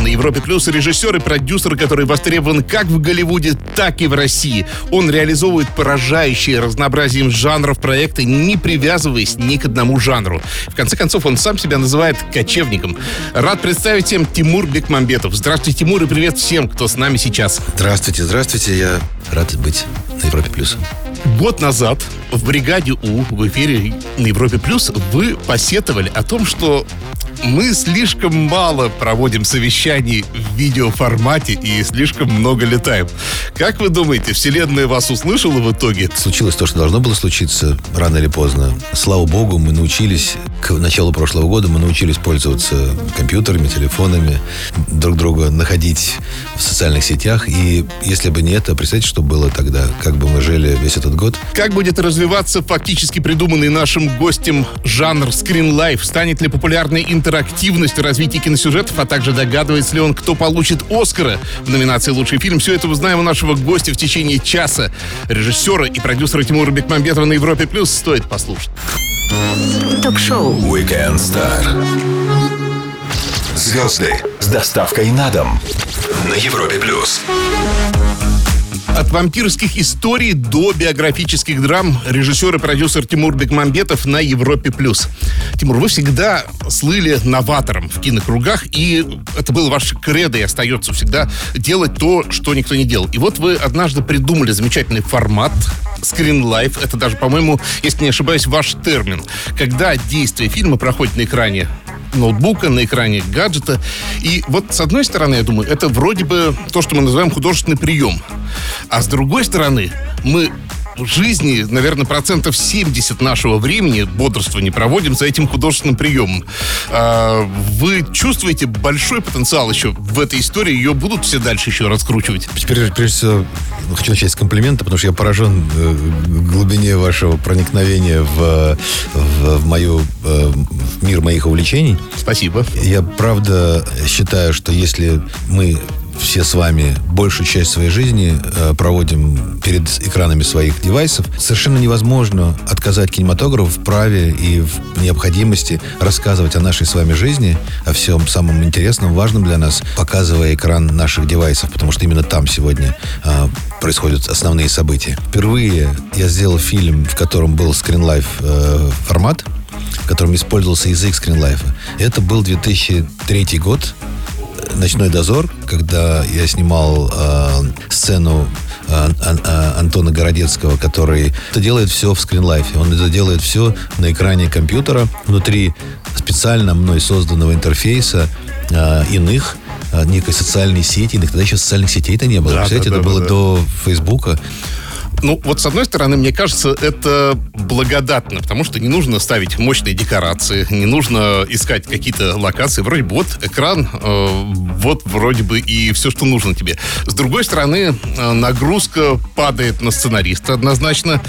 На Европе Плюс режиссер и продюсер, который востребован как в Голливуде, так и в России. Он реализовывает поражающие разнообразием жанров проекты, не привязываясь ни к одному жанру. В конце концов, он сам себя называет кочевником. Рад представить всем Тимур Бекмамбетов. Здравствуйте, Тимур, и привет всем, кто с нами сейчас. Здравствуйте, здравствуйте. Я рад быть на Европе Плюс. Год назад в «Бригаде У» в эфире на Европе Плюс вы посетовали о том, что мы слишком мало проводим совещаний в видеоформате и слишком много летаем. Как вы думаете, вселенная вас услышала в итоге? Случилось то, что должно было случиться рано или поздно. Слава богу, мы научились, к началу прошлого года мы научились пользоваться компьютерами, телефонами, друг друга находить в социальных сетях. И если бы не это, представьте, что было тогда, как бы мы жили весь этот год. Как будет развиваться фактически придуманный нашим гостем жанр скринлайф? Станет ли популярной интерактивность в развитии киносюжетов, а также догадывается ли он, кто получит Оскара в номинации «Лучший фильм»? Все это узнаем у нашего гостя в течение часа. Режиссера и продюсера Тимура Бекмамбетова на Европе Плюс стоит послушать. Ток-шоу Weekend Star. Звезды с доставкой на дом на Европе Плюс. От вампирских историй до биографических драм режиссер и продюсер Тимур Бекмамбетов на Европе+. плюс. Тимур, вы всегда слыли новатором в кинокругах, и это было ваше кредо и остается всегда делать то, что никто не делал. И вот вы однажды придумали замечательный формат Screen Life. Это даже, по-моему, если не ошибаюсь, ваш термин. Когда действие фильма проходит на экране ноутбука, на экране гаджета. И вот с одной стороны, я думаю, это вроде бы то, что мы называем художественный прием. А с другой стороны, мы жизни, наверное, процентов 70 нашего времени бодрствования проводим за этим художественным приемом. А, вы чувствуете большой потенциал еще в этой истории? Ее будут все дальше еще раскручивать? Теперь, прежде всего, хочу начать с комплимента, потому что я поражен э, глубине вашего проникновения в, в, в мою э, в мир моих увлечений. Спасибо. Я правда считаю, что если мы все с вами большую часть своей жизни э, проводим перед экранами своих девайсов, совершенно невозможно отказать кинематографу в праве и в необходимости рассказывать о нашей с вами жизни, о всем самом интересном, важном для нас, показывая экран наших девайсов, потому что именно там сегодня э, происходят основные события. Впервые я сделал фильм, в котором был скринлайф э, формат, в котором использовался язык скринлайфа. Это был 2003 год, «Ночной дозор», когда я снимал э, сцену э, э, Антона Городецкого, который это делает все в скринлайфе. Он это делает все на экране компьютера, внутри специально мной созданного интерфейса э, иных э, некой социальной сети. Тогда еще социальных сетей-то не было. Да, Представляете, да, это да, было да. до Фейсбука. Ну, вот с одной стороны, мне кажется, это благодатно, потому что не нужно ставить мощные декорации, не нужно искать какие-то локации. Вроде бы вот экран, э, вот вроде бы и все, что нужно тебе. С другой стороны, э, нагрузка падает на сценариста однозначно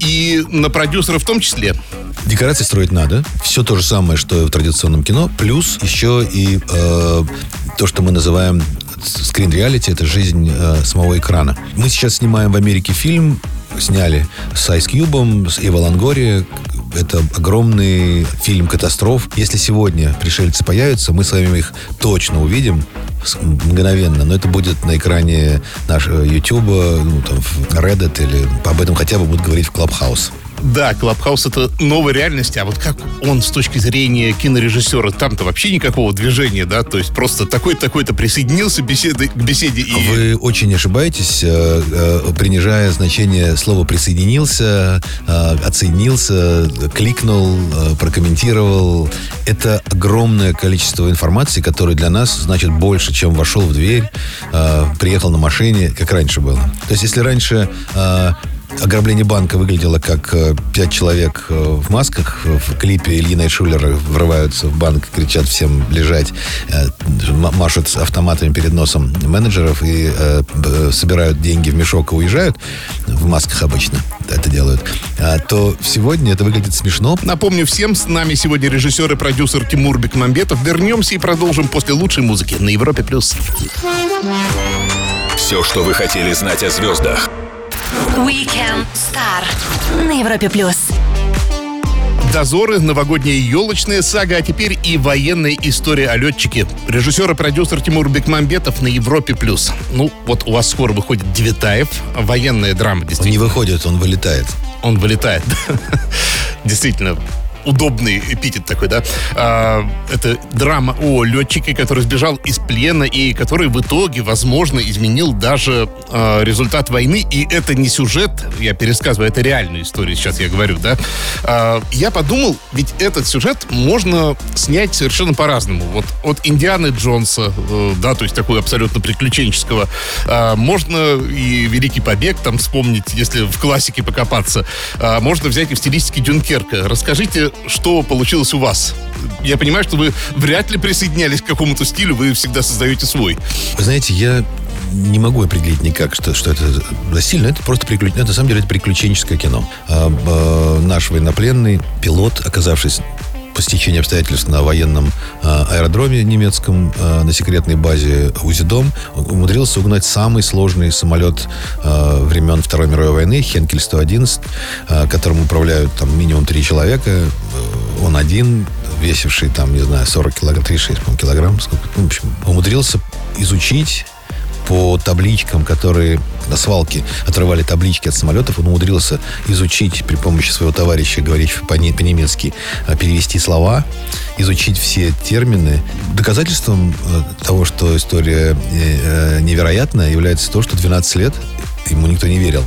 и на продюсера в том числе. Декорации строить надо. Все то же самое, что в традиционном кино. Плюс еще и э, то, что мы называем скрин реалити, это жизнь э, самого экрана. Мы сейчас снимаем в Америке фильм, сняли с Ice Cube, с Эва Лонгори. Это огромный фильм катастроф. Если сегодня пришельцы появятся, мы с вами их точно увидим мгновенно, но это будет на экране нашего YouTube, ну, там, Reddit или об этом хотя бы будут говорить в Clubhouse. Да, Клабхаус это новая реальность, а вот как он с точки зрения кинорежиссера, там-то вообще никакого движения, да, то есть просто такой-такой-то присоединился беседы, к беседе и... Вы очень ошибаетесь, э, э, принижая значение слова «присоединился», э, «отсоединился», «кликнул», «прокомментировал». Это огромное количество информации, которое для нас значит больше, чем вошел в дверь, приехал на машине, как раньше было. То есть, если раньше ограбление банка выглядело как э, пять человек э, в масках в клипе Ильи Найшулера врываются в банк, кричат всем лежать, э, машут автоматами перед носом менеджеров и собирают деньги в мешок и уезжают, в масках обычно это делают, А, то сегодня это выглядит смешно. Напомню всем, с нами сегодня режиссер и продюсер Тимур Бекмамбетов. Вернемся и продолжим после лучшей музыки на Европе+. плюс. Все, что вы хотели знать о звездах. Weekend Стар. На Европе плюс. Дозоры, новогодняя елочная сага, а теперь и военная история о летчике. Режиссер и продюсер Тимур Бекмамбетов на Европе+. плюс. Ну, вот у вас скоро выходит Девятаев, военная драма, Он не действительно. выходит, он вылетает. Он вылетает. Действительно, удобный эпитет такой, да? А, это драма о летчике, который сбежал из плена и который в итоге, возможно, изменил даже а, результат войны. И это не сюжет, я пересказываю, это реальная история, сейчас я говорю, да? А, я подумал, ведь этот сюжет можно снять совершенно по-разному. Вот от Индианы Джонса, э, да, то есть такого абсолютно приключенческого, а, можно и Великий Побег там вспомнить, если в классике покопаться. А, можно взять и в стилистике Дюнкерка. Расскажите, что получилось у вас. Я понимаю, что вы вряд ли присоединялись к какому-то стилю, вы всегда создаете свой. Вы знаете, я не могу определить никак, что, что это за стиль, но это просто приключение. На самом деле это приключенческое кино. А, а, наш военнопленный пилот, оказавшись по стечению обстоятельств на военном а, аэродроме немецком, а, на секретной базе Узидом, умудрился угнать самый сложный самолет а, времен Второй мировой войны, Хенкель-111, а, которым управляют там минимум три человека. Э, Он один, весивший там, не знаю, 40 килограмм, 36, по-моему, килограмм, сколько, ну, в общем, умудрился изучить по табличкам, которые на свалке отрывали таблички от самолетов, он умудрился изучить при помощи своего товарища, по- по-немецки, а, перевести слова, изучить все термины. Доказательством э, того, что история э, э, невероятная, является то, что 12 лет ему никто не верил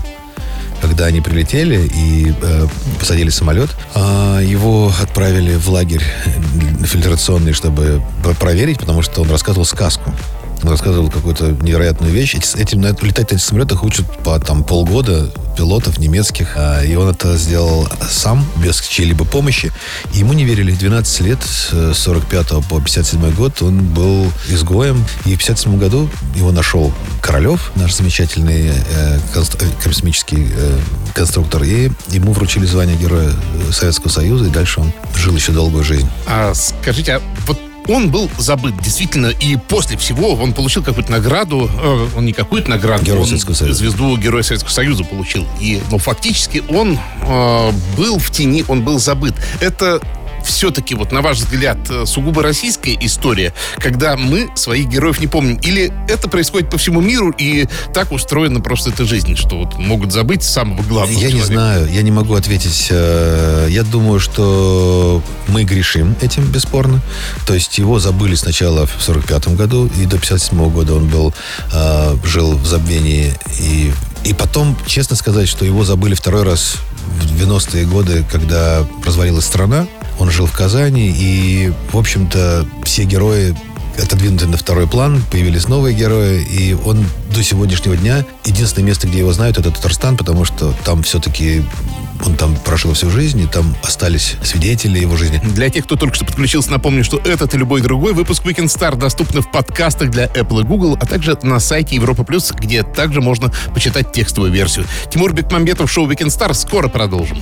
когда они прилетели и э, посадили самолет, а его отправили в лагерь э, фильтрационный, чтобы проверить, потому что он рассказывал сказку. Рассказывал какую-то невероятную вещь. Эти- Этим, на- летать на этих самолетах учат по там, полгода пилотов немецких. А, И он это сделал сам, без чьей-либо помощи. И ему не верили. 12 лет, с 45 по 57 год, он был изгоем. И в 57 году его нашел Королев, наш замечательный э, конст- э, космический э, конструктор. И ему вручили звание Героя Советского Союза. И дальше он жил еще долгую жизнь. А скажите, а вот он был забыт, действительно, и после всего он получил какую-то награду, э, он не какую-то награду, Герой Советского Союза. звезду Героя Советского Союза получил. И, ну, фактически он э, был в тени, он был забыт. Это все-таки, вот на ваш взгляд, э, сугубо российская история, когда мы своих героев не помним? Или это происходит по всему миру, и так устроена просто эта жизнь, что вот могут забыть самого главного Я не человека? знаю, я не могу ответить. Э, Я думаю, что мы грешим этим, бесспорно. То есть его забыли сначала в 45 году, и до 57 года он был, э, жил в забвении. И, и потом, честно сказать, что его забыли второй раз в 90-е годы, когда развалилась страна. Он жил в Казани, и, в общем-то, все герои отодвинуты на второй план, появились новые герои, и он до сегодняшнего дня единственное место, где его знают, это Татарстан, потому что там все-таки он там прожил всю жизнь, и там остались свидетели его жизни. Для тех, кто только что подключился, напомню, что этот и любой другой выпуск Weekend Star доступны в подкастах для Apple и Google, а также на сайте Европа Плюс, где также можно почитать текстовую версию. Тимур Бекмамбетов, шоу Weekend Star. Скоро продолжим.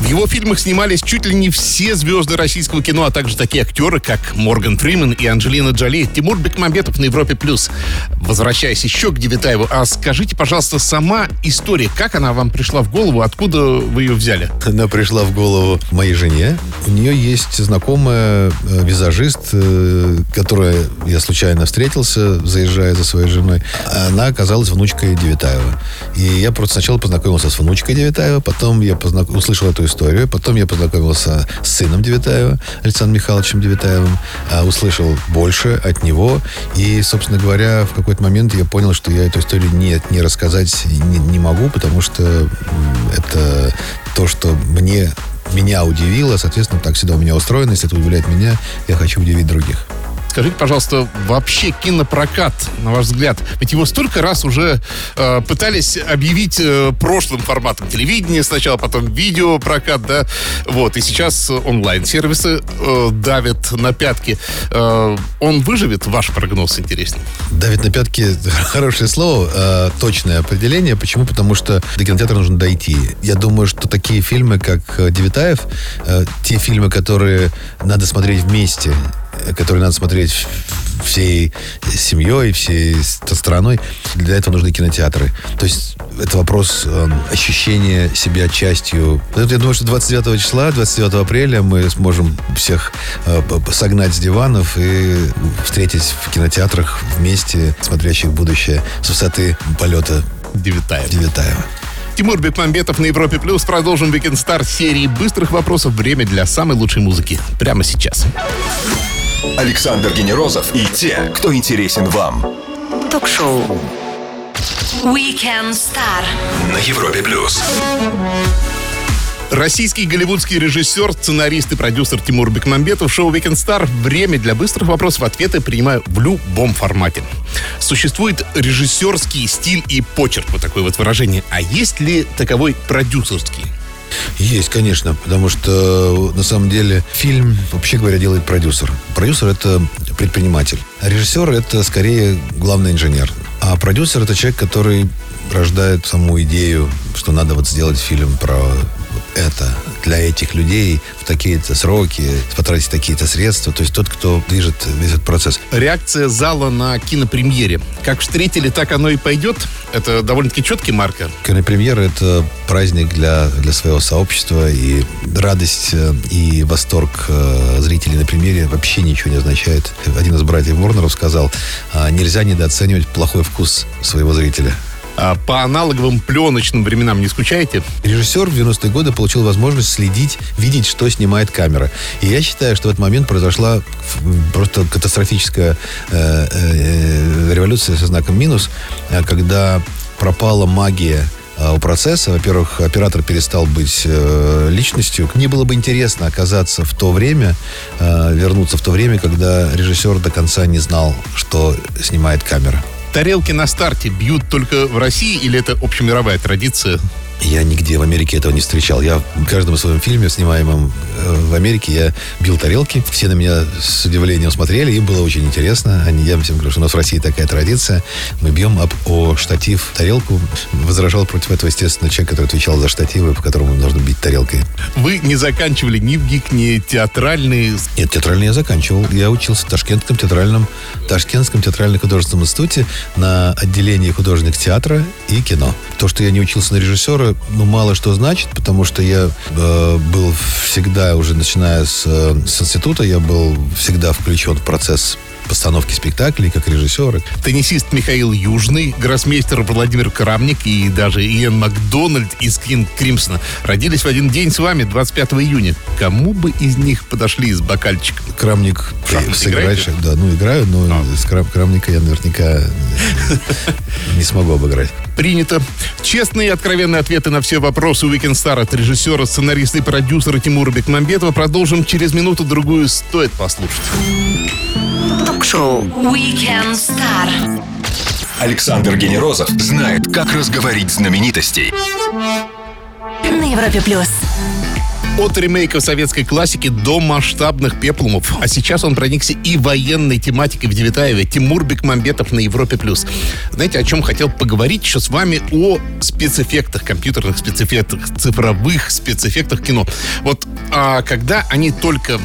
В его фильмах снимались чуть ли не все звезды российского кино, а также такие актеры, как Морган Фримен и Анджелина Джоли. Тимур Бекмамбетов на Европе+. плюс. Возвращаясь еще к Девятаеву, а скажите, пожалуйста, сама история, как она вам пришла в голову, откуда вы ее взяли? Она пришла в голову моей жене. У нее есть знакомая э, визажист, э, которая я случайно встретился, заезжая за своей женой. Она оказалась внучкой Девятаева. И я просто сначала познакомился с внучкой Девятаева, потом я познак- услышал эту историю, потом я познакомился с сыном Девятаева, Александром Михайловичем Девятаевым, а, услышал больше от него. И, собственно говоря, в какой-то момент я понял, что я эту историю не, не рассказать не, не могу, потому что это то, что мне меня удивило, соответственно, так всегда у меня устроено. Если это удивляет меня, я хочу удивить других. Скажите, пожалуйста, вообще кинопрокат, на ваш взгляд, ведь его столько раз уже э, пытались объявить э, прошлым форматом телевидения сначала, потом видеопрокат, да, вот, и сейчас онлайн-сервисы э, давят на пятки. Э, он выживет? Ваш прогноз интересный. Давит на пятки хорошее слово, э, точное определение. Почему? Потому что до кинотеатра нужно дойти. Я думаю, что такие фильмы, как Девитаев, э, те фильмы, которые надо смотреть вместе, которые надо смотреть всей семьей, всей страной. Для этого нужны кинотеатры. То есть это вопрос э, ощущения себя частью. Я думаю, что 29 числа, 29 апреля мы сможем всех э, согнать с диванов и встретить в кинотеатрах вместе, смотрящих будущее с высоты полета Девитаева. Девитаева. Тимур Бекмамбетов на Европе Плюс. Продолжим Weekend Star серии быстрых вопросов. Время для самой лучшей музыки. Прямо сейчас. Александр Генерозов и те, кто интересен вам. Ток-шоу. Weekend Star. На Европе Плюс. Российский голливудский режиссер, сценарист и продюсер Тимур Бекмамбетов, шоу Weekend Star. Время для быстрых вопросов, ответы принимаю в любом формате. Существует режиссерский стиль и почерк, вот такое вот выражение. А есть ли таковой продюсерский? Есть, конечно, потому что на самом деле фильм, вообще говоря, делает продюсер. Продюсер это предприниматель. А режиссер это скорее главный инженер. А продюсер это человек, который рождает саму идею, что надо вот сделать фильм про это для этих людей в такие-то сроки, потратить такие-то средства. То есть тот, кто движет весь этот процесс. Реакция зала на кинопремьере. Как встретили, так оно и пойдет. Это довольно-таки четкий маркер. Кинопремьера — это праздник для, для своего сообщества. И радость э, и восторг э, зрителей на премьере вообще ничего не означает. Один из братьев Ворнеров сказал, «А нельзя недооценивать плохой вкус своего зрителя. А по аналоговым пленочным временам не скучаете? Режиссер в 90-е годы получил возможность следить, видеть, что снимает камера. И я считаю, что в этот момент произошла просто катастрофическая э, э, революция со знаком минус, э, когда пропала магия у процесса. Во-первых, оператор перестал быть э, личностью. Мне было бы интересно оказаться в то время, э, вернуться в то время, когда режиссер до конца не знал, что снимает камера. Тарелки на старте бьют только в России или это общемировая традиция? Я нигде в Америке этого не встречал. Я в каждом своем фильме, снимаемом э, в Америке, я бил тарелки. Все на меня с удивлением смотрели, им было очень интересно. Они, я всем говорю, что у нас в России такая традиция. Мы бьем об о штатив тарелку. Возражал против этого, естественно, человек, который отвечал за штативы, по которому нужно бить тарелкой. Вы не заканчивали ни в ГИК, ни театральные? Нет, театральный я заканчивал. Я учился в Ташкентском театральном, Ташкентском театрально-художественном институте на отделении художник театра и кино. То, что я не учился на режиссера, ну, мало что значит, потому что я э, был всегда, уже начиная с, э, с института, я был всегда включен в процесс постановки спектаклей, как режиссеры. Теннисист Михаил Южный, гроссмейстер Владимир Крамник и даже Иэн Макдональд из Кинг Кримсона родились в один день с вами, 25 июня. Кому бы из них подошли с бокальчиком? Крамник Шахматы сыграть, играете? да, ну играю, но А. с Крам- Крамника я наверняка э, не смогу обыграть. Принято. Честные и откровенные ответы на все вопросы Weekend Star от режиссера, сценариста и продюсера Тимура Бекмамбетова продолжим через минуту-другую. Стоит послушать. Ток-шоу. Weekend Star. Александр Генерозов знает, как разговорить знаменитостей. На Европе Плюс. От ремейков советской классики до масштабных пеплумов. А сейчас он проникся и военной тематикой в Девятаеве. Тимур Бекмамбетов на Европе+. плюс. Знаете, о чем хотел поговорить еще с вами? О спецэффектах, компьютерных спецэффектах, цифровых спецэффектах кино. Вот а, когда они только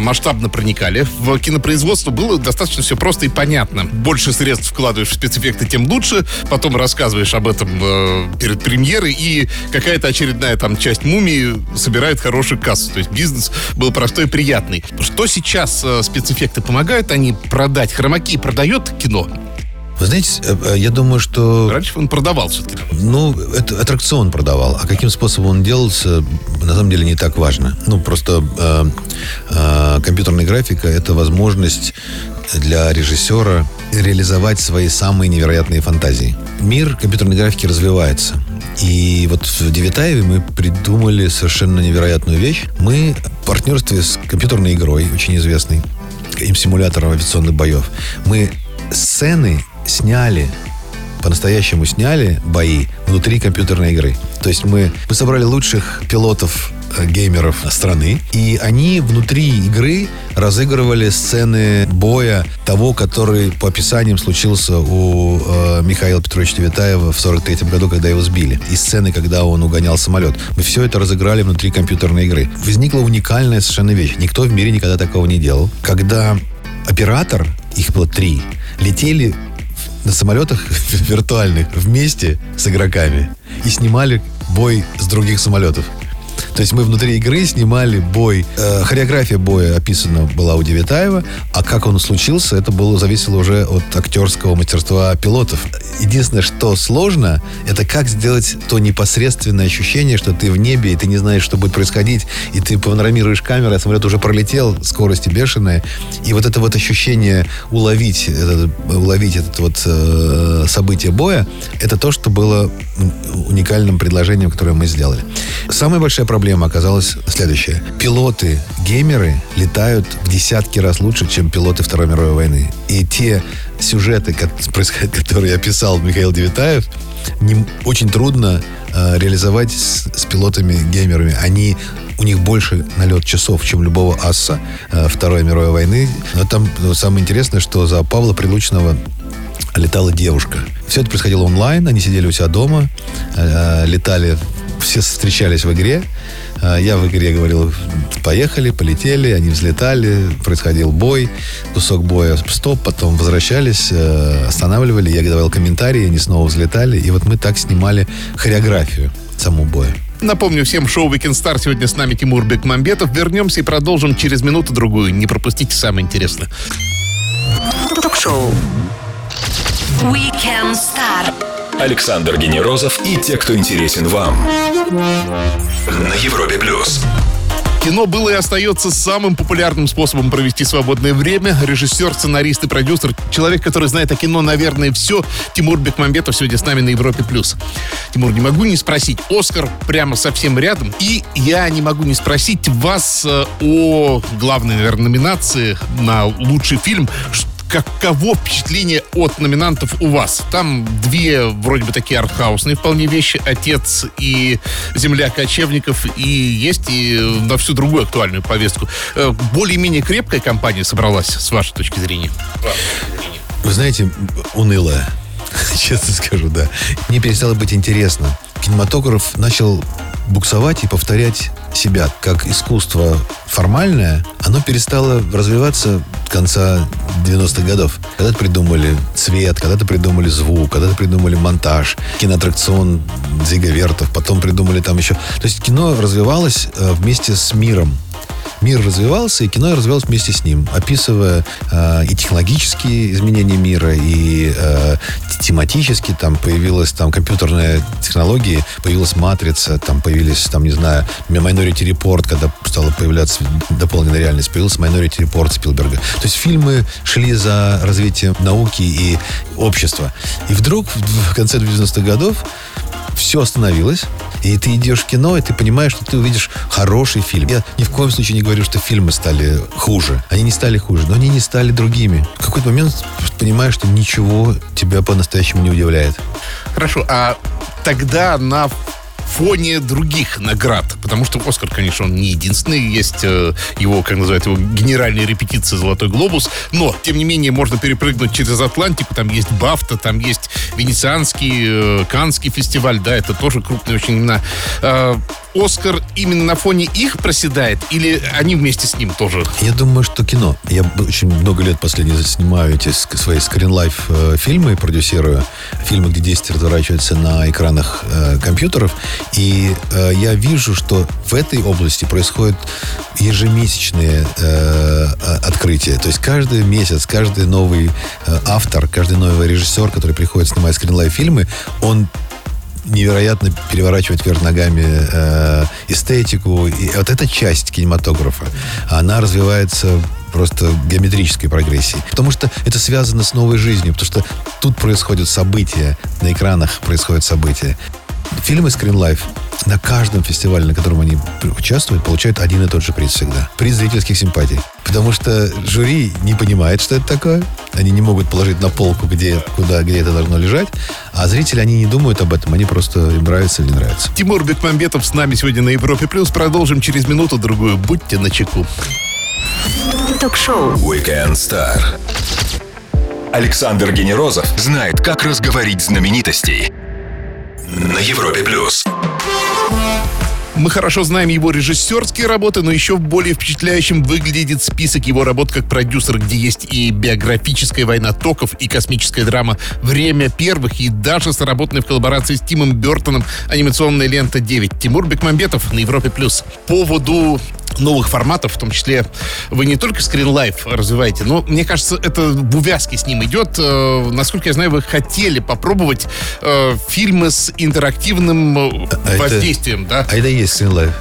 масштабно проникали в кинопроизводство, было достаточно все просто и понятно. Больше средств вкладываешь в спецэффекты, тем лучше. Потом рассказываешь об этом э, перед премьерой, и какая-то очередная там часть мумии собирает хорошую кассу. То есть бизнес был простой и приятный. Что сейчас э, спецэффекты помогают они продать? Хромаки продает кино? Вы знаете, э, э, я думаю, что Раньше он продавал все-таки. Ну, это аттракцион продавал. А каким способом он делался, на самом деле не так важно. Ну, просто э, э, компьютерная графика – это возможность для режиссера реализовать свои самые невероятные фантазии. Мир компьютерной графики развивается. И вот в Девятаеве мы придумали совершенно невероятную вещь. Мы в партнерстве с компьютерной игрой, очень известной, им симулятором авиационных боев, мы сцены сняли по-настоящему сняли бои внутри компьютерной игры. То есть мы, мы собрали лучших пилотов э, геймеров страны, и они внутри игры разыгрывали сцены боя того, который по описаниям случился у э, Михаила Петровича Девятаева в 43 году, когда его сбили. И сцены, когда он угонял самолет. Мы все это разыграли внутри компьютерной игры. Возникла уникальная совершенно вещь. Никто в мире никогда такого не делал. Когда оператор, их было три, летели на самолетах виртуальных вместе с игроками и снимали бой с других самолетов. То есть мы внутри игры снимали бой. Э, хореография боя описана была у Девятаева, а как он случился, это было зависело уже от актерского мастерства пилотов. Единственное, что сложно, это как сделать то непосредственное ощущение, что ты в небе, и ты не знаешь, что будет происходить, и ты панорамируешь камеру, а самолет уже пролетел, скорости бешеная. И вот это вот ощущение уловить, это, уловить это вот э, событие боя, это то, что было уникальным предложением, которое мы сделали. Самая большая проблема оказалась следующая. Пилоты, геймеры летают в десятки раз лучше, чем пилоты Второй мировой войны. И те сюжеты, которые описал Михаил Девитаев, не, очень трудно э, реализовать с, с пилотами-геймерами. Они у них больше налет часов, чем любого асса э, Второй мировой войны. Но там ну, самое интересное, что за Павла Прилучного летала девушка. Все это происходило онлайн, они сидели у себя дома, э, летали, все встречались в игре. Э, я в игре говорил, поехали, полетели, они взлетали, происходил бой, кусок боя, стоп, потом возвращались, э, останавливали, я давал комментарии, они снова взлетали, и вот мы так снимали хореографию самого боя. Напомню всем, шоу Weekend Star сегодня с нами Тимур Бекмамбетов. Вернемся и продолжим через минуту-другую. Не пропустите самое интересное. Ток-шоу Weekend Star. Александр Генерозов и те, кто интересен вам. На Европе плюс. Кино было и остается самым популярным способом провести свободное время. Режиссер, сценарист и продюсер, человек, который знает о кино, наверное, все, Тимур Бекмамбетов сегодня с нами на Европе+. плюс. Тимур, не могу не спросить, Оскар прямо совсем рядом, и я не могу не спросить вас э, о главной, наверное, номинации на лучший фильм каково впечатление от номинантов у вас? Там две вроде бы такие артхаусные вполне вещи. «Отец» и «Земля кочевников». И есть и на всю другую актуальную повестку. Э, более-менее крепкая компания собралась, с вашей точки зрения? Вы знаете, унылая. Честно скажу, да. Мне перестало быть интересно. Кинематограф начал буксовать и повторять себя. Как искусство формальное, оно перестало развиваться конца 90-х годов. Когда-то придумали цвет, когда-то придумали звук, когда-то придумали монтаж, киноаттракцион Зига потом придумали там еще... То есть кино развивалось э, вместе с миром мир развивался, и кино развивалось вместе с ним, описывая э, и технологические изменения мира, и э, тематически там появилась там компьютерная технологии, появилась матрица, там появились, там, не знаю, Minority Report, когда стала появляться дополненная реальность, появился Minority Report Спилберга. То есть фильмы шли за развитием науки и общества. И вдруг в конце 90-х годов все остановилось, и ты идешь в кино, и ты понимаешь, что ты увидишь хороший фильм. Я ни в коем случае не говорю, что фильмы стали хуже. Они не стали хуже, но они не стали другими. В какой-то момент понимаешь, что ничего тебя по-настоящему не удивляет. Хорошо, а тогда на фоне других наград. Потому что Оскар, конечно, он не единственный. Есть э, его, как называют его, генеральная репетиция «Золотой глобус». Но, тем не менее, можно перепрыгнуть через Атлантику. Там есть Бафта, там есть Венецианский, э, Канский фестиваль. Да, это тоже крупные очень имена. Э, Оскар именно на фоне их проседает? Или они вместе с ним тоже? Я думаю, что кино. Я очень много лет последние снимаю эти свои скринлайф э, фильмы, продюсирую. Фильмы, где действие разворачивается на экранах компьютеров. И э, я вижу, что в этой области происходят ежемесячные э, открытия. То есть каждый месяц, каждый новый э, автор, каждый новый режиссер, который приходит снимать скринлайф фильмы, он невероятно переворачивать вверх ногами э, эстетику. И вот эта часть кинематографа, она развивается просто геометрической прогрессией. Потому что это связано с новой жизнью, потому что тут происходят события, на экранах происходят события. Фильмы Screen Life на каждом фестивале, на котором они участвуют, получают один и тот же приз всегда. Приз зрительских симпатий. Потому что жюри не понимает, что это такое. Они не могут положить на полку, где, куда, где это должно лежать. А зрители, они не думают об этом. Они просто им нравится или не нравится. Тимур Бекмамбетов с нами сегодня на Европе+. плюс. Продолжим через минуту-другую. Будьте начеку. Ток-шоу Weekend Star. Александр Генерозов знает, как разговорить знаменитостей на Европе плюс. Мы хорошо знаем его режиссерские работы, но еще более впечатляющим выглядит список его работ как продюсер, где есть и биографическая война токов, и космическая драма «Время первых», и даже сработанная в коллаборации с Тимом Бертоном анимационная лента «9». Тимур Бекмамбетов на Европе+. плюс. По поводу новых форматов, в том числе вы не только Screen Life развиваете, но мне кажется, это в увязке с ним идет. Э, насколько я знаю, вы хотели попробовать э, фильмы с интерактивным э, А воздействием, это, да? А это и есть Screen Life.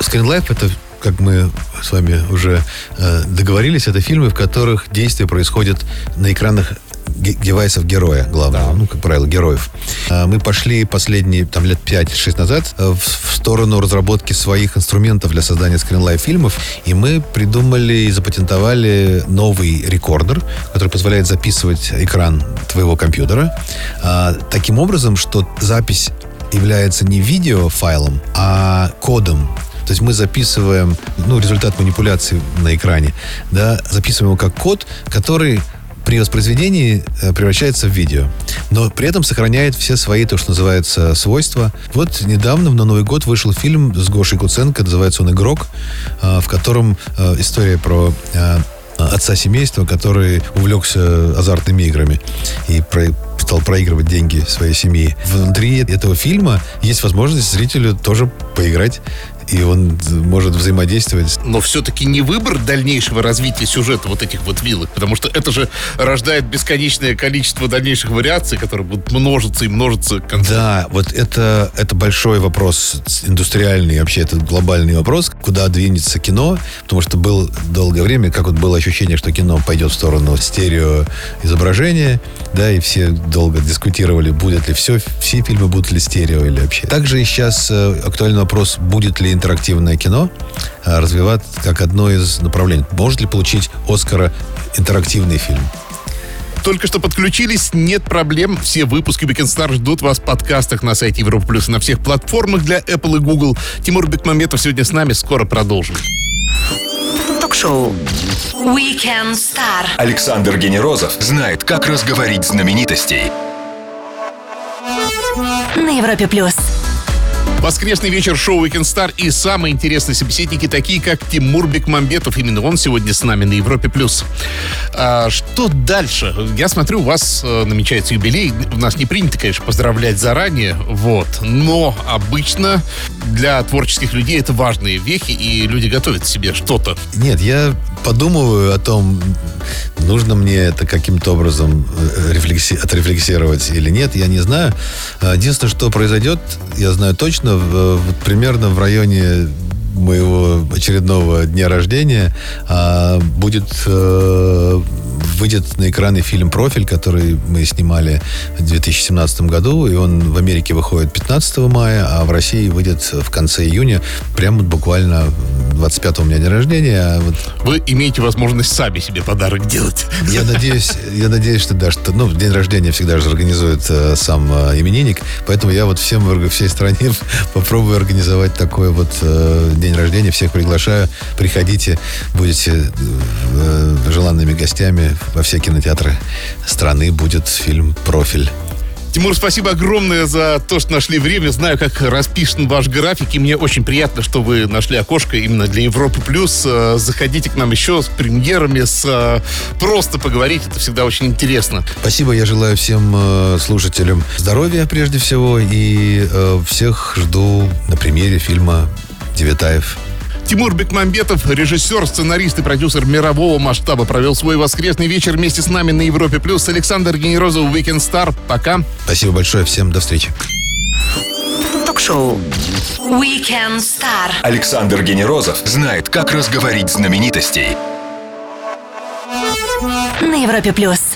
Screen Life это как мы с вами уже э, договорились, это фильмы, в которых действие происходит на экранах девайсов героя главного, ну, как правило, героев. А Мы пошли последние, там, лет 5-6 назад э, в, в сторону разработки своих инструментов для создания скринлайв фильмов, и мы придумали и запатентовали новый рекордер, который позволяет записывать экран твоего компьютера а, таким образом, что запись является не видеофайлом, а кодом. То есть мы записываем, ну, результат манипуляции на экране, да, записываем его как код, который при воспроизведении э, превращается в видео. Но при этом сохраняет все свои, то, что называется, свойства. Вот недавно, на Новый год, вышел фильм с Гошей Куценко, называется он «Игрок», э, в котором э, история про отца семейства, который увлекся азартными играми и про- стал проигрывать деньги своей семьи. Внутри этого фильма есть возможность зрителю тоже поиграть, и он может взаимодействовать. но все-таки не выбор дальнейшего развития сюжета вот этих вот вилок, потому что это же рождает бесконечное количество дальнейших вариаций, которые будут множиться и множиться. Да, вот это, это большой вопрос индустриальный, вообще это глобальный вопрос, куда двинется кино, потому что было долгое время, как вот было ощущение, что кино пойдет в сторону стерео изображения, да, и все долго дискутировали, будет ли все, все фильмы будут ли стерео или вообще. Также и сейчас э, актуальный вопрос, будет ли интерактивное кино э, развивать как одно из направлений. Может ли получить Оскара интерактивный фильм? Только что подключились, нет проблем. Все выпуски Weekend Star ждут вас в подкастах на сайте Европа Плюс и на всех платформах для Apple и Google. Тимур Бекмаметов сегодня с нами. Скоро продолжим. Ток-шоу Weekend Star Александр Генерозов знает, как разговорить знаменитостей на Европе+. плюс. Воскресный вечер шоу Weekend Star и самые интересные собеседники, такие как Тимур Бекмамбетов. Именно он сегодня с нами на Европе+. плюс. А, что дальше? Я смотрю, у вас э, намечается юбилей. У нас не принято, конечно, поздравлять заранее, вот. Но обычно для творческих людей это важные вехи, и люди готовят себе что-то. Нет, я подумываю о том, нужно мне это каким-то образом э, рефлекси- отрефлексировать или нет, я не знаю. А, Единственное, что произойдет, я знаю точно, в- вот примерно в районе моего очередного дня рождения а, будет э, выйдет на экраны фильм «Профиль», который мы снимали в 2017 году, и он в Америке выходит 15 мая, а в России выйдет в конце июня, прямо буквально 25 у меня день рождения, а вот Вы имеете возможность сами себе подарок делать. я надеюсь, я надеюсь, что да, что ну день рождения всегда же организует э, сам э, именинник, поэтому я вот всем всей стране попробую организовать такой вот э, день рождения. Всех приглашаю, приходите, будете э, желанными гостями во все кинотеатры страны. Будет фильм «Профиль». Тимур, спасибо огромное за то, что нашли время. Знаю, как расписан ваш график, и мне очень приятно, что вы нашли окошко именно для Европы+. плюс. Э, Заходите к нам еще с премьерами, с э, просто поговорить. Это всегда очень интересно. Спасибо, я желаю всем э, слушателям здоровья прежде всего и всех жду на премьере фильма «Девятаев». Тимур Бекмамбетов, режиссер, сценарист и продюсер мирового масштаба, провел свой воскресный вечер вместе с нами на Европе+. плюс. Александр Генерозов, Weekend Star. Пока. Спасибо большое, всем до встречи. Ток-шоу Weekend Star Александр Генерозов знает, как разговорить знаменитостей на Европе плюс.